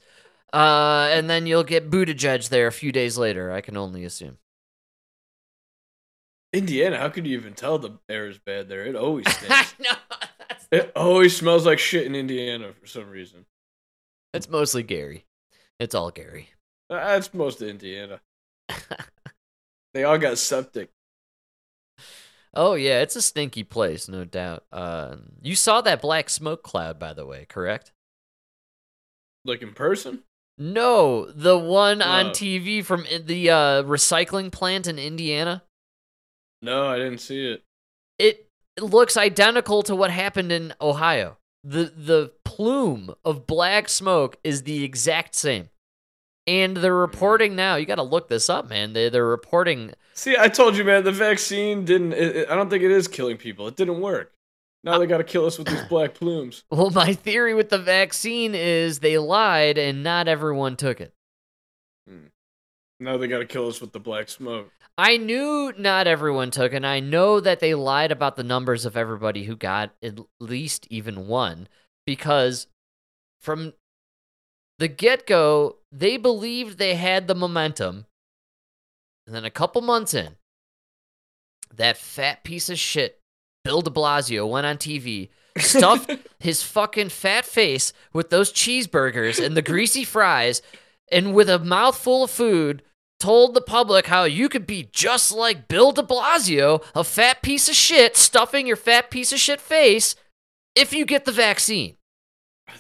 uh, and then you'll get Buttigieg there a few days later. I can only assume. Indiana, how could you even tell the air is bad there? It always stinks. know. it always smells like shit in Indiana for some reason. It's mostly Gary. It's all Gary. That's most of Indiana. they all got septic. Oh yeah, it's a stinky place, no doubt. Uh, you saw that black smoke cloud, by the way, correct? Like in person? No, the one on Oh. TV from the uh, recycling plant in Indiana. No, I didn't see it. It looks identical to what happened in Ohio. The the plume of black smoke is the exact same. And they're reporting now. You got to look this up, man. They they're reporting. See, I told you, man, the vaccine didn't. It, it- I don't think it is killing people. It didn't work. Now they got to kill us with these black plumes. Well, my theory with the vaccine is they lied and not everyone took it. Hmm. Now they got to kill us with the black smoke. I knew not everyone took, and I know that they lied about the numbers of everybody who got at least even one, because from the get go, they believed they had the momentum. And then a couple months in, that fat piece of shit, Bill de Blasio, went on TV, stuffed his fucking fat face with those cheeseburgers and the greasy fries, and with a mouthful of food, told the public how you could be just like Bill de Blasio, a fat piece of shit, stuffing your fat piece of shit face if you get the vaccine.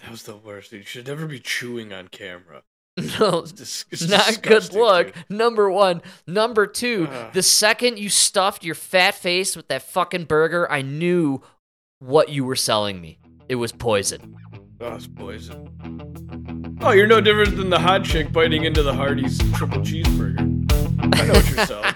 That was the worst. You should never be chewing on camera. No, It's dis- not good look. dude. Number one. Number two, Ugh. the second you stuffed your fat face with that fucking burger, I knew what you were selling me. It was poison. Oh, it's poison. Oh, you're no different than the hot chick biting into the Hardee's triple cheeseburger. I know what you're selling.